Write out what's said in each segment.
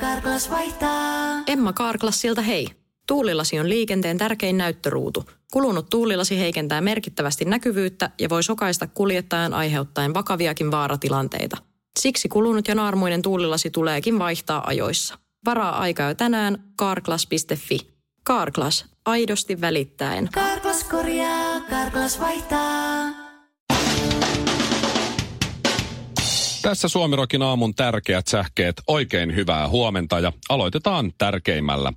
Karklas vaihtaa. Emma Karklassilta hei. Tuulilasi on liikenteen tärkein näyttöruutu. Kulunut tuulilasi heikentää merkittävästi näkyvyyttä ja voi sokaista kuljettajan aiheuttaen vakaviakin vaaratilanteita. Siksi kulunut ja naarmuinen tuulilasi tuleekin vaihtaa ajoissa. Varaa aikaa jo tänään karklas.fi. Karklas, aidosti välittäen. Karklas korjaa, Karklas vaihtaa. Tässä Suomirokin aamun tärkeät sähkeet. Oikein hyvää huomenta ja aloitetaan tärkeimmällä.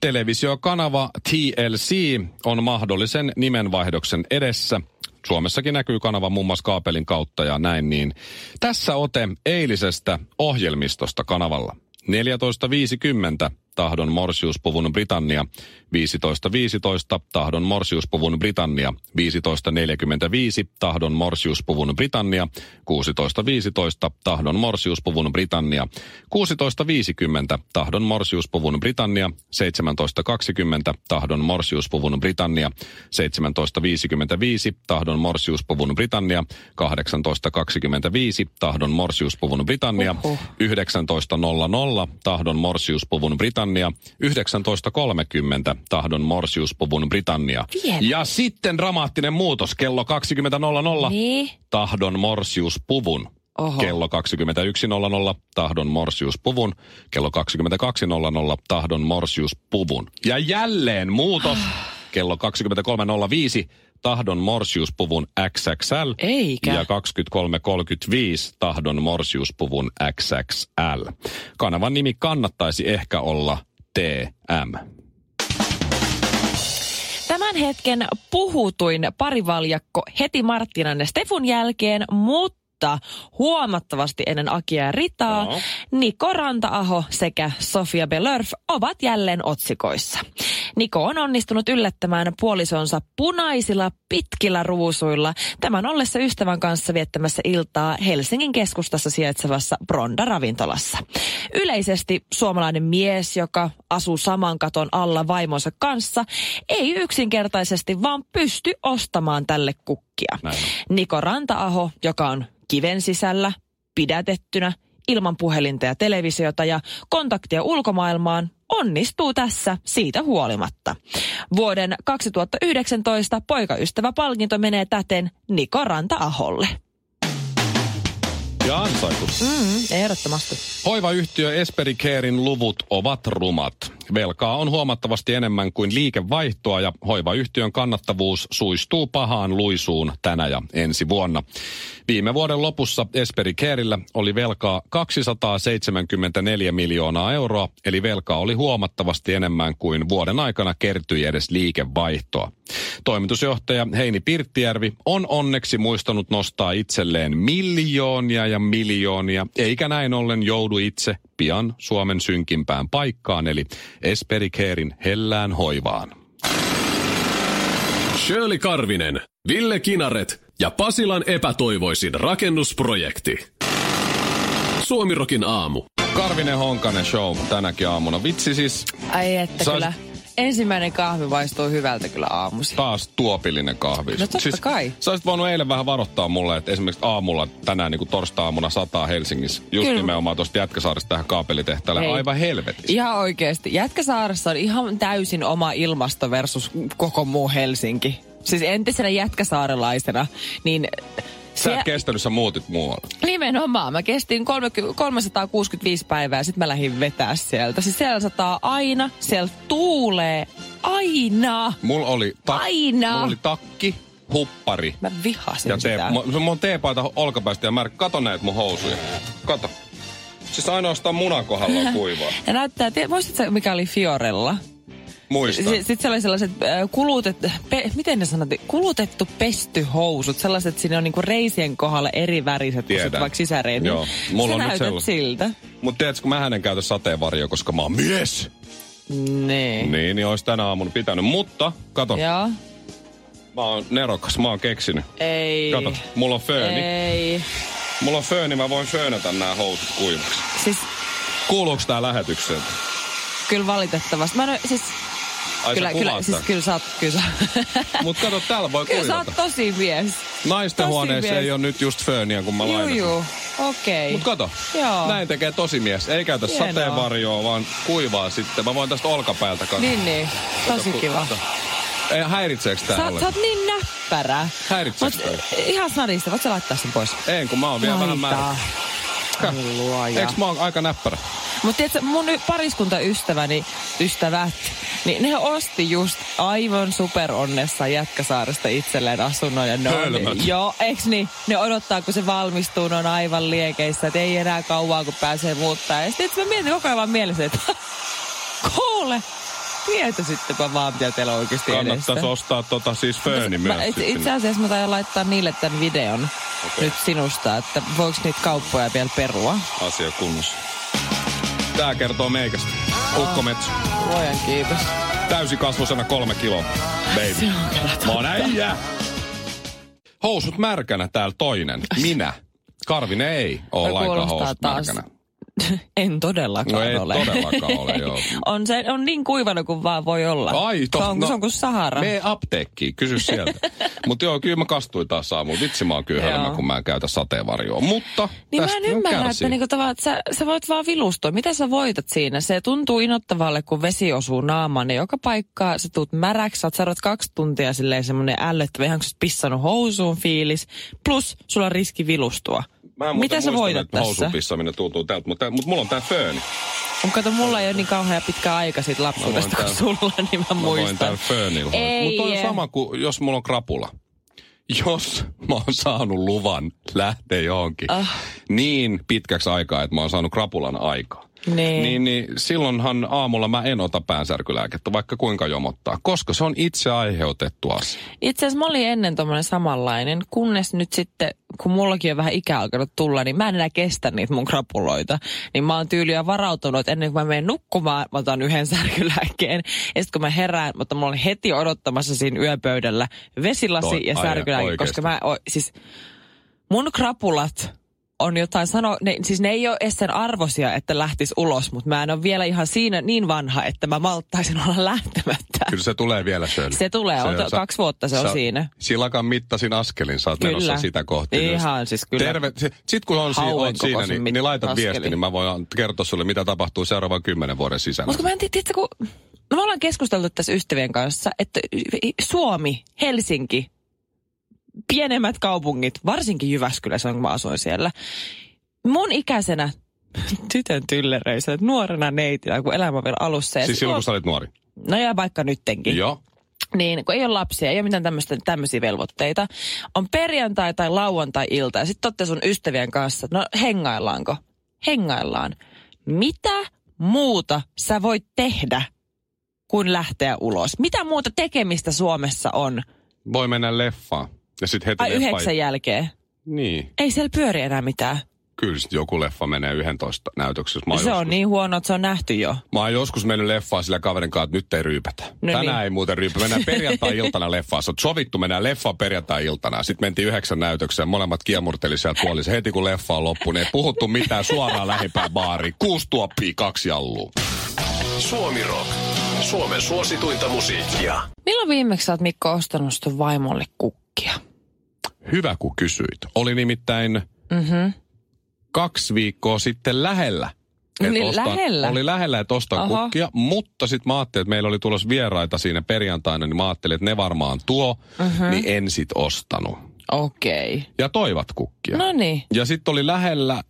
Televisiokanava TLC on mahdollisen nimenvaihdoksen edessä. Suomessakin näkyy kanava muun muassa kaapelin kautta ja näin niin. Tässä ote eilisestä ohjelmistosta kanavalla. 14.50 tahdon morsiuspuvun Britannia, 15.15 tahdon morsiuspuvun Britannia, 15.45 tahdon morsiuspuvun Britannia, 16.15 tahdon morsiuspuvun Britannia, 16.50 tahdon morsiuspuvun Britannia, 17.20 tahdon morsiuspuvun Britannia, 17.55 tahdon morsiuspuvun Britannia, 18.25 tahdon morsiuspuvun Britannia, 19.00 tahdon morsiuspuvun Britannia, 19.30 tahdon morsiuspuvun Britannia. Vielä. Ja sitten dramaattinen muutos kello 20.00 Niin. tahdon morsiuspuvun. Oho. Kello 21.00 tahdon morsiuspuvun. Kello 22.00 tahdon morsiuspuvun. Ja jälleen muutos. kello 23.05 tahdon morsiuspuvun XXL. Eikä. Ja 23.35 tahdon morsiuspuvun XXL. Kanavan nimi kannattaisi ehkä olla TM. Tämän hetken puhutuin parivaljakko heti Marttinan ja Stefun jälkeen, mutta huomattavasti ennen Akia ja Ritaa, Joo. Niko Ranta-aho sekä Sofia Belörf ovat jälleen otsikoissa. Niko on onnistunut yllättämään puolisonsa punaisilla pitkillä ruusuilla tämän ollessa ystävän kanssa viettämässä iltaa Helsingin keskustassa sijaitsevassa Bronda-ravintolassa. Yleisesti suomalainen mies, joka asuu saman katon alla vaimonsa kanssa, ei yksinkertaisesti vaan pysty ostamaan tälle kukkia. Näin. Niko Ranta-aho, joka on kiven sisällä, pidätettynä, ilman puhelinta ja televisiota ja kontaktia ulkomaailmaan, onnistuu tässä siitä huolimatta. Vuoden 2019 poikaystäväpalkinto menee täten Niko Ranta-aholle. Ja ansaitu. Mm, ehdottomasti. Hoivayhtiö Esperi Carein luvut ovat rumat. Velkaa on huomattavasti enemmän kuin liikevaihtoa ja hoivayhtiön kannattavuus suistuu pahaan luisuun tänä ja ensi vuonna. Viime vuoden lopussa Esperi Careillä oli velkaa 274 miljoonaa euroa, eli velkaa oli huomattavasti enemmän kuin vuoden aikana kertyi edes liikevaihtoa. Toimitusjohtaja Heini Pirttijärvi on onneksi muistanut nostaa itselleen miljoonia ja miljoonia, eikä näin ollen joudu itse pian Suomen synkimpään paikkaan, eli Esperi Carein hellään hoivaan. Shirley Karvinen, Ville Kinaret ja Pasilan epätoivoisin rakennusprojekti. Suomirokin aamu. Karvinen Honkanen show tänäkin aamuna. Vitsi siis Ai että Sais- kyllä. Ensimmäinen kahvi maistuu hyvältä kyllä aamusi. taas tuopillinen kahvi. No totta kai. Sä olisit voinut eilen vähän varoittaa mulle, että esimerkiksi aamulla tänään niin kuin torstai-aamuna sataa Helsingissä. Just Kyllä. nimenomaan tuosta Jätkäsaaresta tähän kaapelitehtaalle. Hei. Aivan helvetissä. Ihan oikeasti. Jätkäsaaressa on ihan täysin oma ilmasto versus koko muu Helsinki. Siis entisenä jätkäsaarelaisena, niin... Sä et kestänyt, sä muutit muualle. Nimenomaan. Mä kestin 30, 365 päivää ja sitten mä lähdin vetää sieltä. Siis siellä sataa aina, siellä tuulee aina. Mulla oli, Aina. mulla oli takki, huppari Mä vihasin ja tee, sitä. mu- mulla on teepaita olkapäistä ja mä kato näitä mun housuja. Kato. Siis ainoastaan munan kohdalla on kuivaa. Ja näyttää, tie- muistatko mikä oli Fiorella? Muistan. Sitten siellä oli sellaiset äh, kulutettu, pe, miten ne sanottiin, kulutettu pesty housut, sellaiset, että siinä on niinku reisien kohdalla eri väriset kuin vaikka sisäreet. Joo, mulla Sä on nyt siltä. Mutta tiedätkö, kun mä en käytä sateenvarjoa, koska mä oon mies. Niin. Niin, niin olisi tänä aamuna pitänyt. Mutta, kato, Joo. mä oon nerokas, mä oon keksinyt. Ei. Kato, mulla on fööni. Ei. Mulla on fööni, mä voin föönätä nämä housut kuivaksi. Siis Kuuluuko tää lähetykseen? kyllä valitettavasti. Mä en, siis, Ai kyllä, sä kyllä, siis kyllä sä oot, kyllä sä, Mut kato, täällä voi kyllä sä kuivata. oot tosi mies. Naisten tosi huoneessa mies. ei ole nyt just fööniä, kun mä lainasin. juu. Okei. Mut kato, Joo. näin tekee tosimies. Ei käytä Hienoa. sateenvarjoa, vaan kuivaa sitten. Mä voin tästä olkapäältä katsoa. Niin, niin. Tosi kiva. Ei, häiritseekö tää Sä, sä oot niin näppärä. Häiritseekö Mut toi? ihan snadista, voit sä laittaa sen pois? En, kun mä oon vielä vähän luoja. Eiks mä oon aika näppärä? Mutta tiedätkö, mun pariskuntaystäväni, ystävät, niin ne osti just aivan superonnessa Jätkäsaaresta itselleen asunnon. Ja ne on, joo, eiks niin? Ne odottaa, kun se valmistuu, ne on aivan liekeissä, että ei enää kauaa, kun pääsee muuttaa. Ja sitten mä mietin koko ajan vaan mielessä, että kuule, tietäisittepä vaan, mitä teillä on oikeasti Kannattaisi edessä. ostaa tota siis fööni myös. Mä, itse, asiassa mä taidan laittaa niille tämän videon Okei. nyt sinusta, että voiko niitä kauppoja vielä perua. Asia kunnossa. Tää kertoo meikästä. Ukkometso. Luojan kiitos. Täysikasvusena kolme kiloa. Baby. Se on kyllä Mä oon äijä. Housut märkänä täällä toinen. Minä. Karvinen ei ole lainkaan housut taas märkänä. En todellakaan No ei ole. todellakaan ole, joo. on, se, on niin kuivana kuin vaan voi olla. Ai, to, se, on, no, se on kuin Sahara. Mene apteekkiin, kysy sieltä. Mutta joo, kyllä mä kastuin taas aamuun. Vitsi mä oon kyllä Joo. hölmö, kun mä en käytä sateenvarjoa. Mutta Niin mä en ymmärrä, kärsii. että niinku tavallaan, että sä, sä voit vaan vilustua. Mitä sä voitat siinä? Se tuntuu inottavalle, kun vesi osuu naamaan. Niin joka paikkaa sä tuut märäksi, sä oot kaksi tuntia silleen semmonen ällöttävä, ihan kun pissannut housuun fiilis. Plus sulla on riski vilustua. Mä en Mitä sä voitat että tässä? pissaminen tuntuu täältä, mutta, mutta mulla on tää fööni. Mutta kato, mulla ei ole niin kauhean pitkä aika siitä lapsuudesta Mä kuin sulla, niin mä, Mä muistan. täällä föönillä. Ei. Mutta on sama kuin jos mulla on krapula. Jos mä oon saanut luvan lähteä johonkin Ah. niin pitkäksi aikaa, että mä oon saanut krapulan aikaa. Niin. Niin, niin silloinhan aamulla mä en ota päänsärkylääkettä, vaikka kuinka jomottaa, koska se on itse aiheutettu asia. Itse asiassa mä olin ennen tommonen samanlainen, kunnes nyt sitten, kun mullakin on vähän ikä alkanut tulla, niin mä en enää kestä niitä mun krapuloita. Niin mä oon tyyliä varautunut, että ennen kuin mä menen nukkumaan, mä otan yhden särkylääkkeen. Ja sitten kun mä herään, mutta mä olin heti odottamassa siinä yöpöydällä vesilasi Toi- ja särkylääke, koska mä, o, siis mun krapulat on jotain sano, ne, siis ne ei ole edes sen arvosia, että lähtis ulos, mutta mä en ole vielä ihan siinä niin vanha, että mä malttaisin olla lähtemättä. Kyllä se tulee vielä Shirley. Se tulee, on to- kaksi vuotta se on siinä. Silakan mittasin askelin, sä oot Kyllä. menossa sitä kohti. Ihan siis kyllä. Terve, se- sit kun on, si- oot siinä, niin, niin laitat askelin. viesti, niin mä voin kertoa sulle, mitä tapahtuu seuraavan kymmenen vuoden sisällä. Mutta mä en tiedä, kun no me ollaan keskusteltu tässä ystävien kanssa, että Suomi, Helsinki, pienemmät kaupungit, varsinkin Jyväskylässä, kun mä asuin siellä. Mun ikäisenä tytön tyllereissä, nuorena neitinä, kun elämä vielä alussa. Ja siis silloin, kun sä olit nuori. No ja vaikka nyttenkin. Joo. Niin, kun ei ole lapsia, ei ole mitään tämmöistä, tämmöisiä velvoitteita. On perjantai tai lauantai-ilta ja sitten totte sun ystävien kanssa, no hengaillaanko? Hengaillaan. Mitä muuta sä voit tehdä kuin lähteä ulos? Mitä muuta tekemistä Suomessa on? Voi mennä leffaan. Ja sit heti Ai leffa- yhdeksän jälkeen. Niin. Ei siellä pyöri enää mitään. Kyllä sit joku leffa menee 11 näytöksessä. Mä Se joskus, on niin huono, että se on nähty jo. mä oon joskus mennyt leffaan sillä kaverin kanssa, että nyt ei ryypätä. No Tänään niin. ei muuten ryypä. Mennään perjantai-iltana leffaan. Se on sovittu, mennään leffaan perjantai-iltana. Sitten mentiin yhdeksän näytökseen. Molemmat kiemurteli sieltä puolissa. Heti kun leffa on loppu, niin ei puhuttu mitään suoraan lähimpään baariin. Kuusi tuoppia, kaksi jallua. Suomi Rock. Suomen suosituinta musiikkia. Milloin viimeksi sä oot Mikko ostanut sun vaimolle kukkia? Hyvä, kun kysyit. Oli nimittäin Mhm. kaksi viikkoa sitten lähellä. et Oli lähellä? Oli lähellä, että ostaa Oho. kukkia, mutta sitten mä ajattelin, että meillä oli tulossa vieraita siinä perjantaina, niin mä ajattelin, että ne varmaan tuo, Mhm. niin en sit ostanut. Okei. Okay. Ja toivat kukkia. No niin. Ja sitten oli lähellä,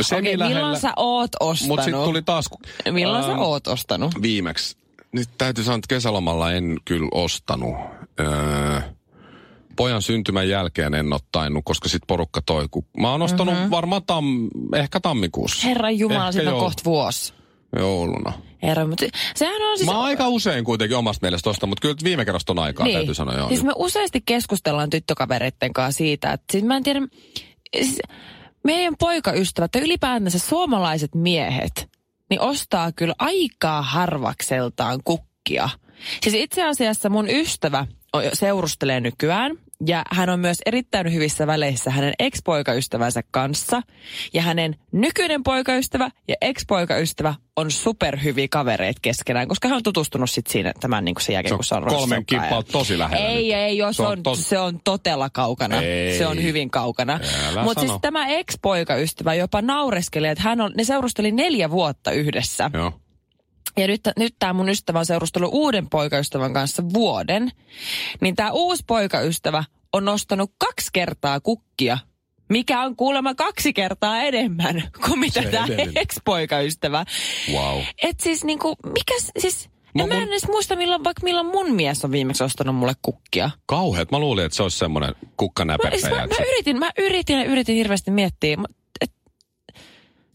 semi Okei, lähellä, milloin sä oot ostanut? mutta sitten tuli taas Milloin sä Ähm, oot ostanut? viimeksi. Nyt täytyy sanoa, että kesälomalla en kyllä ostanut. Öö, pojan syntymän jälkeen en ole tainnut, koska sit porukka toi. Kun mä oon ostanut mm-hmm. varmaan tam, ehkä tammikuussa. Herran Jumala, siitä on kohta vuosi. Jouluna. Herra, mutta sehän on siis... Mä oon aika usein kuitenkin omasta mielestä ostan, mutta kyllä viime kerrasta on aikaa, niin. täytyy sanoa. Joo. Siis me useasti keskustellaan tyttökavereitten kanssa siitä, että siis mä en tiedä, siis meidän poikaystävät tai ylipäätänsä suomalaiset miehet, niin ostaa kyllä aikaa harvakseltaan kukkia. Siis itse asiassa mun ystävä seurustelee nykyään Ja hän on myös erittäin hyvissä väleissä hänen ex-poikaystävänsä kanssa. Ja hänen nykyinen poikaystävä ja ex-poikaystävä on superhyviä kavereita keskenään, koska hän on tutustunut sitten siinä tämän niin kuin sen jälkeen, Se kun se on kolmen kippaa tosi lähellä Ei, nyt. ei, jos Se on tos- se on totella kaukana. Ei. Se on hyvin kaukana. Mutta siis tämä ex-poikaystävä jopa naureskeli, että hän on, ne seurusteli neljä vuotta yhdessä. Joo. Ja nyt, nyt tämä mun ystävä on seurustellut uuden poikaystävän kanssa vuoden. Niin tämä uusi poikaystävä on nostanut kaksi kertaa kukkia, mikä on kuulemma kaksi kertaa enemmän kuin mitä tämä ex-poikaystävä. Wow. Et siis niinku, mikä siis... No No, mä en mun- edes muista, milloin, vaikka milloin mun mies on viimeksi ostanut mulle kukkia. Kauheat. Mä luulin, että se olisi semmoinen Mä, siis kukkanäpertäjä. mä, että mä, se- yritin, mä yritin ja yritin hirveästi miettiä. Et,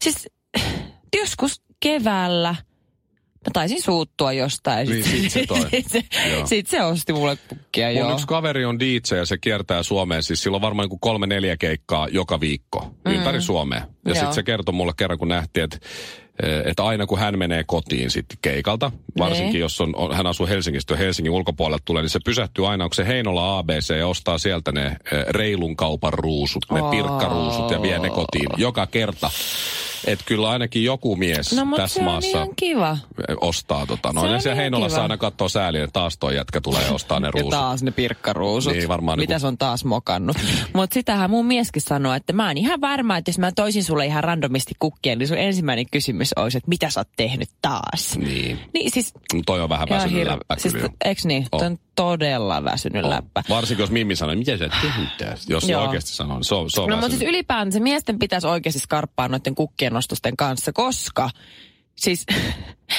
siis joskus keväällä mä taisin suuttua jostain. Niin, sit se toi. sit, sit se osti mulle kukkia, Mun joo. yksi kaveri on DJ ja se kiertää Suomeen. Siis sillä on varmaan niin kolme neljä keikkaa joka viikko mm. ympäri Suomea. Ja sitten se kertoi mulle kerran, kun nähtiin, että että aina kun hän menee kotiin sitten keikalta, varsinkin Niin. jos on, on, hän asuu Helsingistä ja Helsingin ulkopuolelta tulee, niin se pysähtyy aina, onko se Heinola ABC ja ostaa sieltä ne eh, reilun kaupan ruusut, ne Oh. pirkkaruusut ja vie ne kotiin joka kerta. Että kyllä ainakin joku mies No tässä se on maassa ihan kiva. ostaa tota noin. on Ja siellä Heinolassa kiva. aina katsoo sääliä, että taas toi jätkä tulee ja ostaa ne Ja ruusut. taas ne pirkkaruusut. Niin, varmaan Mitä niinku- se on taas mokannut. Mutta sitähän mun mieskin sanoo, että mä oon ihan varma, että jos mä toisin sulle ihan randomisti kukkia, niin sun ensimmäinen kysymys olisi, että mitä sä oot tehnyt taas. Niin. Niin siis No toi on vähän väsynyt hirve- läppä siis, kyllä. Eikö niin? On. Toi on todella väsynyt On. läppä. Varsinkin jos Mimmi sanoo, mitä sä et tehnyt tässä? Jos se oikeasti sanoo, niin se on, se on No mutta siis ylipäänsä miesten pitäisi oikeasti skarppaa noiden kukkien nostusten kanssa, koska siis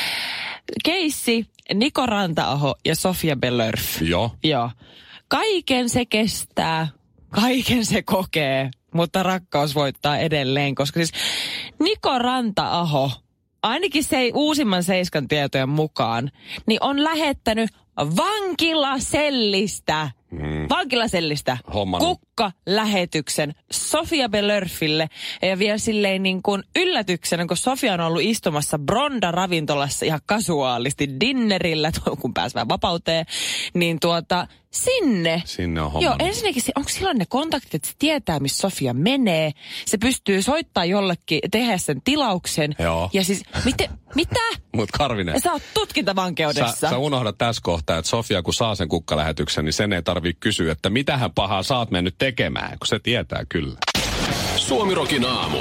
keissi Niko Ranta-aho ja Sofia Belörf. Joo. Joo. Kaiken se kestää, kaiken se kokee, mutta rakkaus voittaa edelleen, koska siis Niko Ranta-aho, ainakin se ei uusimman Seiskan tietojen mukaan, niin on lähettänyt vankilasellistä, mm. vankilasellistä Hommannut. kukka-lähetyksen Sofia Belörfille ja vielä silleen niin kuin yllätyksenä, kun Sofia on ollut istumassa Bronda-ravintolassa ihan kasuaalisti dinnerillä, kun pääsi vähän vapauteen, niin tuota sinne Sinne on Joo, hommannut. ensinnäkin se, onko silloin ne kontaktit, että se tietää, missä Sofia menee. Se pystyy soittaa jollekin, tehdä sen tilauksen. Joo. Ja siis, miten, mitä? Mut Karvinen, Sä oot tutkintavankeudessa. sä, sä unohdat tässä kohtaa, että Sofia kun saa sen kukkalähetyksen, niin sen ei tarvii kysyä, että mitähän pahaa sä oot mennyt tekemään, kun se tietää kyllä. Suomirokin aamu.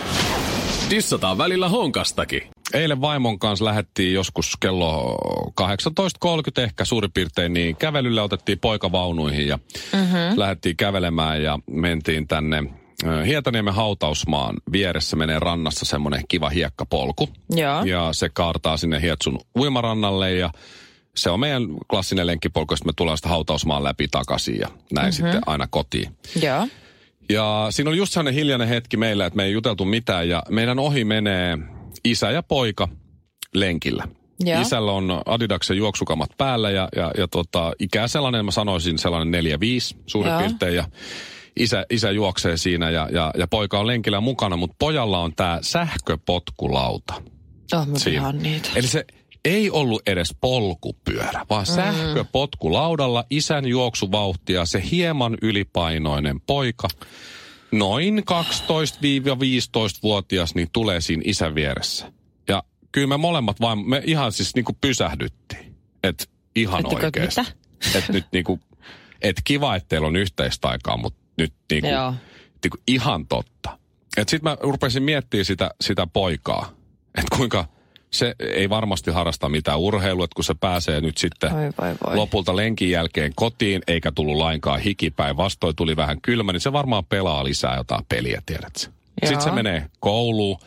Dissataan välillä honkastakin. Eilen vaimon kanssa lähdettiin joskus kello 18.30 ehkä suurin piirtein, niin kävelyllä otettiin poikavaunuihin ja mm-hmm. lähdettiin kävelemään ja mentiin tänne Hietaniemen hautausmaan vieressä menee rannassa semmoinen kiva hiekkapolku. Joo. Ja se kaartaa sinne Hietsun uimarannalle ja se on meidän klassinen lenkkipolku, josta me tullaan sitä hautausmaan läpi takaisin ja näin mm-hmm. sitten aina kotiin. Joo. Ja siinä oli just sellainen hiljainen hetki meillä, että me ei juteltu mitään ja meidän ohi menee isä ja poika lenkillä. Joo. Isällä on Adidaksen juoksukamat päällä ja, ja, ja tota, ikää sellainen, mä sanoisin sellainen 4-5 suurin Joo. piirtein. Ja isä, isä juoksee siinä ja, ja, ja poika on lenkillä mukana, mutta pojalla on tämä sähköpotkulauta. Oh, mä niitä. Eli se ei ollut edes polkupyörä, vaan mm. sähköpotkulaudalla isän juoksuvauhtia se hieman ylipainoinen poika, noin 12-15-vuotias, niin tulee siinä isän vieressä. Ja kyllä me molemmat vaan, me ihan siis niinku pysähdyttiin. Että ihan Ettekö, oikeasti. Että nyt niinku, et kiva, että teillä on yhteistä aikaa, mutta nyt niinku, Joo. niinku ihan totta. Että sitten mä rupesin miettimään sitä, sitä poikaa, että kuinka se ei varmasti harrasta mitään urheilua, että kun se pääsee nyt sitten Voi, voi, voi. lopulta lenkin jälkeen kotiin, eikä tullut lainkaan hikipäin, vastoin tuli vähän kylmä, niin se varmaan pelaa lisää jotain peliä, tiedätkö? Sitten se menee kouluun,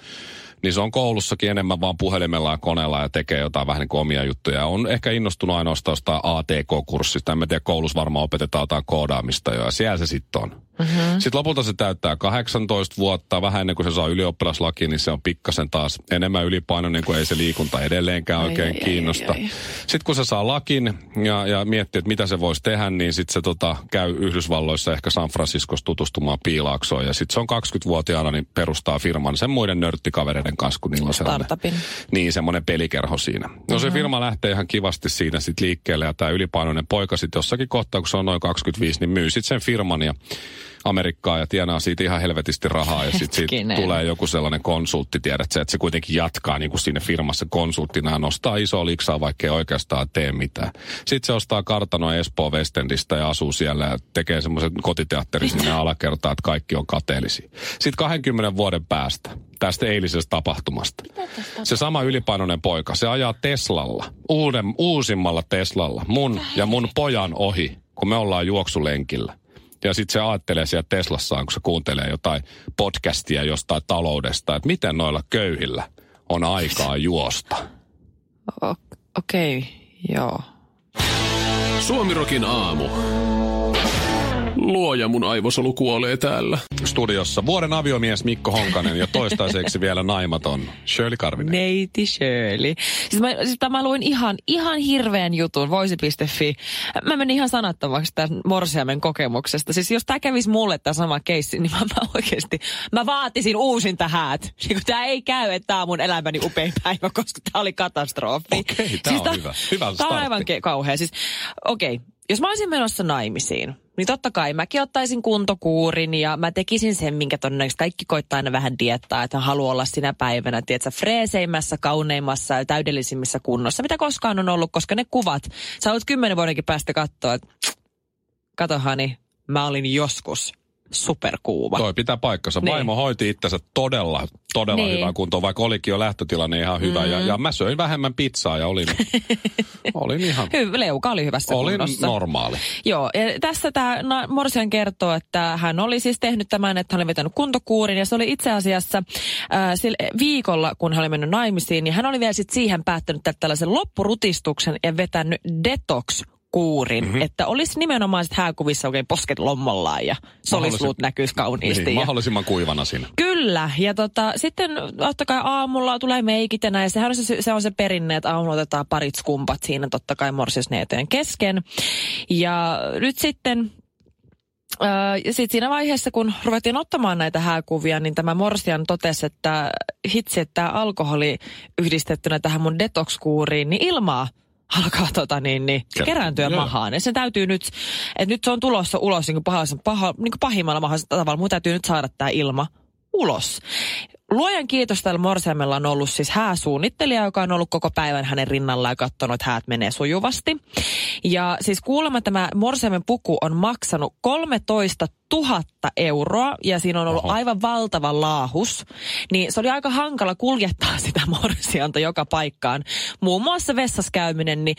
niin se on koulussakin enemmän vaan puhelimella ja koneella ja tekee jotain vähän niin kuin omia juttuja. On ehkä innostunut ainoastaan jostain ATK-kurssista. En mä tiedä, koulussa varmaan opetetaan jotain koodaamista jo, ja siellä se sitten on. Mm-hmm. Sitten lopulta se täyttää 18 vuotta, vähän ennen kuin se saa ylioppilaslaki, niin se on pikkasen taas enemmän ylipainoinen, kuin ei se liikunta edelleenkään Ai, oikein ai, kiinnosta. ai, ai. Sitten kun se saa lakin ja, ja miettii, että mitä se voisi tehdä, niin sitten se tota, käy Yhdysvalloissa, ehkä San Franciscossa tutustumaan piilaaksoon. Ja sitten se on 20-vuotiaana, niin perustaa firman sen muiden nörttikavereiden kanssa, kun niillä on sellainen, Startupin. niin, semmoinen pelikerho siinä. No se firma lähtee ihan kivasti siinä sitten liikkeelle ja tämä ylipainoinen poika sitten jossakin kohtaa, kun se on noin 25, niin myy sitten sen firman ja Amerikkaa ja tienaa siitä ihan helvetisti rahaa ja sitten siitä Hetkinen. tulee joku sellainen konsultti, tiedät sä, että se kuitenkin jatkaa niin kuin siinä firmassa konsulttina ja nostaa iso liksaa, vaikka ei oikeastaan tee mitään. Sitten se ostaa kartanoa Espoo Westendistä ja asuu siellä ja tekee semmoisen kotiteatterin sinne alakertaan, että kaikki on kateellisia. Sitten 20 vuoden päästä tästä eilisestä tapahtumasta. Se sama ylipainoinen poika, se ajaa Teslalla, uuden, uusimmalla Teslalla, mun ja mun pojan ohi, kun me ollaan juoksulenkillä. Ja sitten se ajattelee siellä Teslassaan, kun se kuuntelee jotain podcastia jostain taloudesta, että miten noilla köyhillä on aikaa juosta. O- Okei, okay, joo. Suomirokin aamu. Luoja mun aivosolu kuolee täällä. Studiossa vuoden aviomies Mikko Honkanen ja toistaiseksi vielä naimaton Shirley Karvinen. Neiti Shirley. Siis mä, siis mä luin ihan, ihan hirveän jutun, voisi.fi. Mä menin ihan sanattomaksi tämän Morsiamen kokemuksesta. Siis jos tämä kävisi mulle tämä sama keissi, niin mä, mä oikeasti, mä vaatisin uusinta häät. Niin kun tää ei käy, että tää on mun elämäni upein päivä, koska tää oli katastrofi. Okei, tää on tää- hyvä. Hyvä Tää on aivan ke- kauhea. Siis, okei, jos mä olisin menossa naimisiin, niin totta kai mäkin ottaisin kuntokuurin ja mä tekisin sen, minkä todennäköisesti kaikki koittaa aina vähän diettaa, että haluaa olla sinä päivänä, tiedätkö, freeseimmässä, kauneimmassa ja täydellisimmissä kunnossa, mitä koskaan on ollut, koska ne kuvat, sä olet kymmenen vuodenkin päästä katsoa, että kato Hani, mä olin joskus superkuuva. Toi pitää paikkansa. Niin. Vaimo hoiti itsensä todella, todella Niin. hyvää kuntoon, vaikka olikin jo lähtötilanne ihan hyvä. Mm. Ja, ja mä söin vähemmän pizzaa ja olin, olin ihan, Hyvä, leuka oli hyvässä olin kunnossa. normaali. Joo, ja tässä tämä Morsian kertoo, että hän oli siis tehnyt tämän, että hän oli vetänyt kuntokuurin ja se oli itse asiassa ää, sillä viikolla, kun hän oli mennyt naimisiin, niin hän oli vielä sit siihen päättänyt tällaisen loppurutistuksen ja vetänyt detox kuurin, mm-hmm. että olisi nimenomaan sit hääkuvissa oikein posket lommollaan ja solisluut näkyisi kauniisti. Niin, ja... mahdollisimman kuivana siinä. Kyllä, ja tota, sitten totta kai aamulla tulee meikit ja näin. Sehän on se, se on se perinne, että aamulla otetaan parit skumpat siinä totta kai morsisneetojen kesken. Ja nyt sitten ja sitten siinä vaiheessa, kun ruvettiin ottamaan näitä hääkuvia, niin tämä Morsian totesi, että hitsi, että tämä alkoholi yhdistettynä tähän mun detox-kuuriin, niin ilmaa alkaa tota niin, niin Kerta. kerääntyä Joo. mahaan. Ja se täytyy nyt, että nyt se on tulossa ulos niin kuin paha, paha, niin kuin pahimmalla mahdollisella tavalla. Mun täytyy nyt saada tämä ilma ulos. Luojan kiitos tällä Morsiamella on ollut siis hääsuunnittelija, joka on ollut koko päivän hänen rinnallaan ja katsonut, että häät menee sujuvasti. Ja siis kuulemma tämä Morsiamen puku on maksanut 13 000 euroa ja siinä on ollut Oho. aivan valtava laahus. Niin se oli aika hankala kuljettaa sitä morsianta joka paikkaan. Muun muassa vessassa käyminen, niin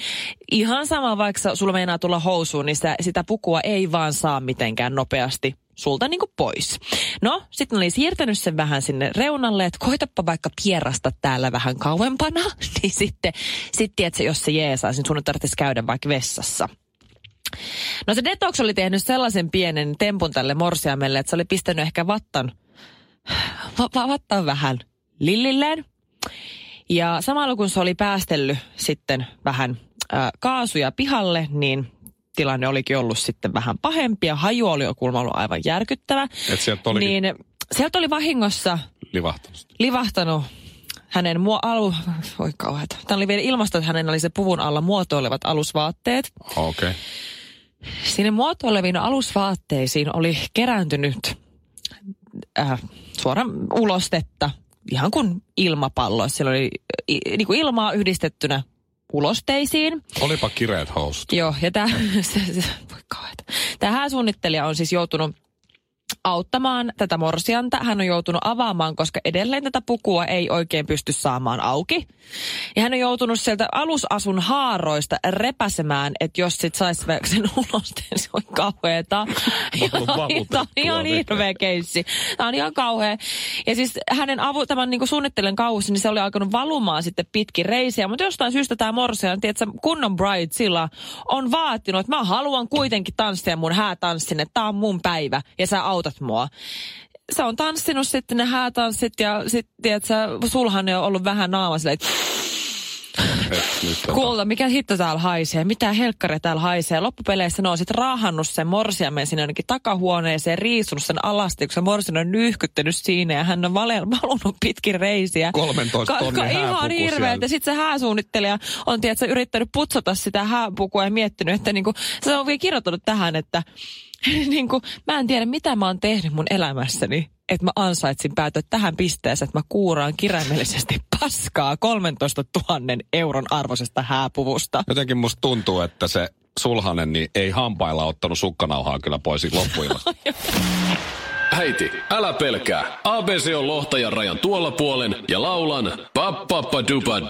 ihan sama vaikka sulla meinaa tulla housuun, niin sitä, sitä pukua ei vaan saa mitenkään nopeasti sulta niinku pois. No, sitten oli siirtänyt sen vähän sinne reunalle, että koitapa vaikka pierasta täällä vähän kauempana, niin sitten, sitten että jos se jeesaa, niin sun tarvitsisi käydä vaikka vessassa. No se Detox oli tehnyt sellaisen pienen tempun tälle morsiamelle, että se oli pistänyt ehkä vattan, va- va- vattan vähän lillilleen. Ja samalla kun se oli päästellyt sitten vähän ää, kaasuja pihalle, niin tilanne olikin ollut sitten vähän pahempi ja haju oli jo kuulemma ollut aivan järkyttävä. Et sieltä olikin niin. Sieltä oli vahingossa livahtanut. livahtanut hänen muo- alu... Oi kauheeta. Tämä oli vielä ilmasto, että hänen oli se puvun alla muotoilevat alusvaatteet. Okei. Okay. Sinne muotoileviin alusvaatteisiin oli kerääntynyt äh, suoraan ulostetta, ihan kuin ilmapallo. Siellä oli i, niin kuin ilmaa yhdistettynä ulosteisiin. Olipa kireet housut. Joo, ja tämä, voi kauheeta. Tämä hääsuunnittelija on siis joutunut auttamaan tätä morsianta. Hän on joutunut avaamaan, koska edelleen tätä pukua ei oikein pysty saamaan auki. Ja hän on joutunut sieltä alusasun haaroista repäsemään, että jos sit saisi sen ulos, niin se on kauheeta. Tämä on ihan hirveä keissi. Tämä on ihan kauhea. Ja siis hänen avu, tämän niin suunnittelen kausi, niin se oli alkanut valumaan sitten pitkin reisiä. Mutta jostain syystä tämä morsian, tiedätkö, kunnon bride sillä on vaatinut, että mä haluan kuitenkin tanssia mun häätanssin, että tämä on mun päivä ja sä autat mua se on tanssinut sitten ne häätanssit ja sitten, tiedätkö, sulhan on ollut vähän naama silleen, että Kuulta, mikä hitto täällä haisee, mitä helkkari täällä haisee. Loppupeleissä ne on sitten raahannut sen morsiamen sinne jonnekin takahuoneeseen, riisunut sen alasti, kun se morsian on nyyhkyttänyt siinä ja hän on valunut pitkin reisiä. 13 tonnin ka- Ihan hirveä, ja sitten se hääsuunnittelija on tiedätkö, yrittänyt putsata sitä hääpukua ja miettinyt, että niinku, se on vielä kirjoittanut tähän, että niin kuin, mä en tiedä, mitä mä oon tehnyt mun elämässäni, että mä ansaitsin päätyä tähän pisteeseen, että mä kuuraan kirjaimellisesti paskaa 13 000 euron arvoisesta hääpuvusta. Jotenkin musta tuntuu, että se sulhanen niin ei hampailla ottanut sukkanauhaa kyllä pois loppuilla. Äiti, älä pelkää. ABC on lohtajan rajan tuolla puolen ja laulan pappappadupa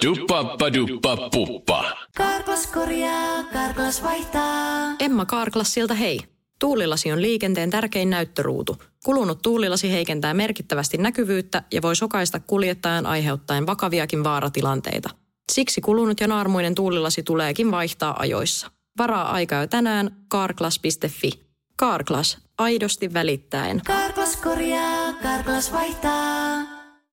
puppa. Karklas korjaa, Karklas vaihtaa. Emma Karklassilta hei. Tuulilasi on liikenteen tärkein näyttöruutu. Kulunut tuulilasi heikentää merkittävästi näkyvyyttä ja voi sokaista kuljettajan aiheuttaen vakaviakin vaaratilanteita. Siksi kulunut ja naarmuinen tuulilasi tuleekin vaihtaa ajoissa. Varaa aikaa jo tänään carglass.fi. Carglass, aidosti välittäen. Karklas korjaa, Karklas vaihtaa.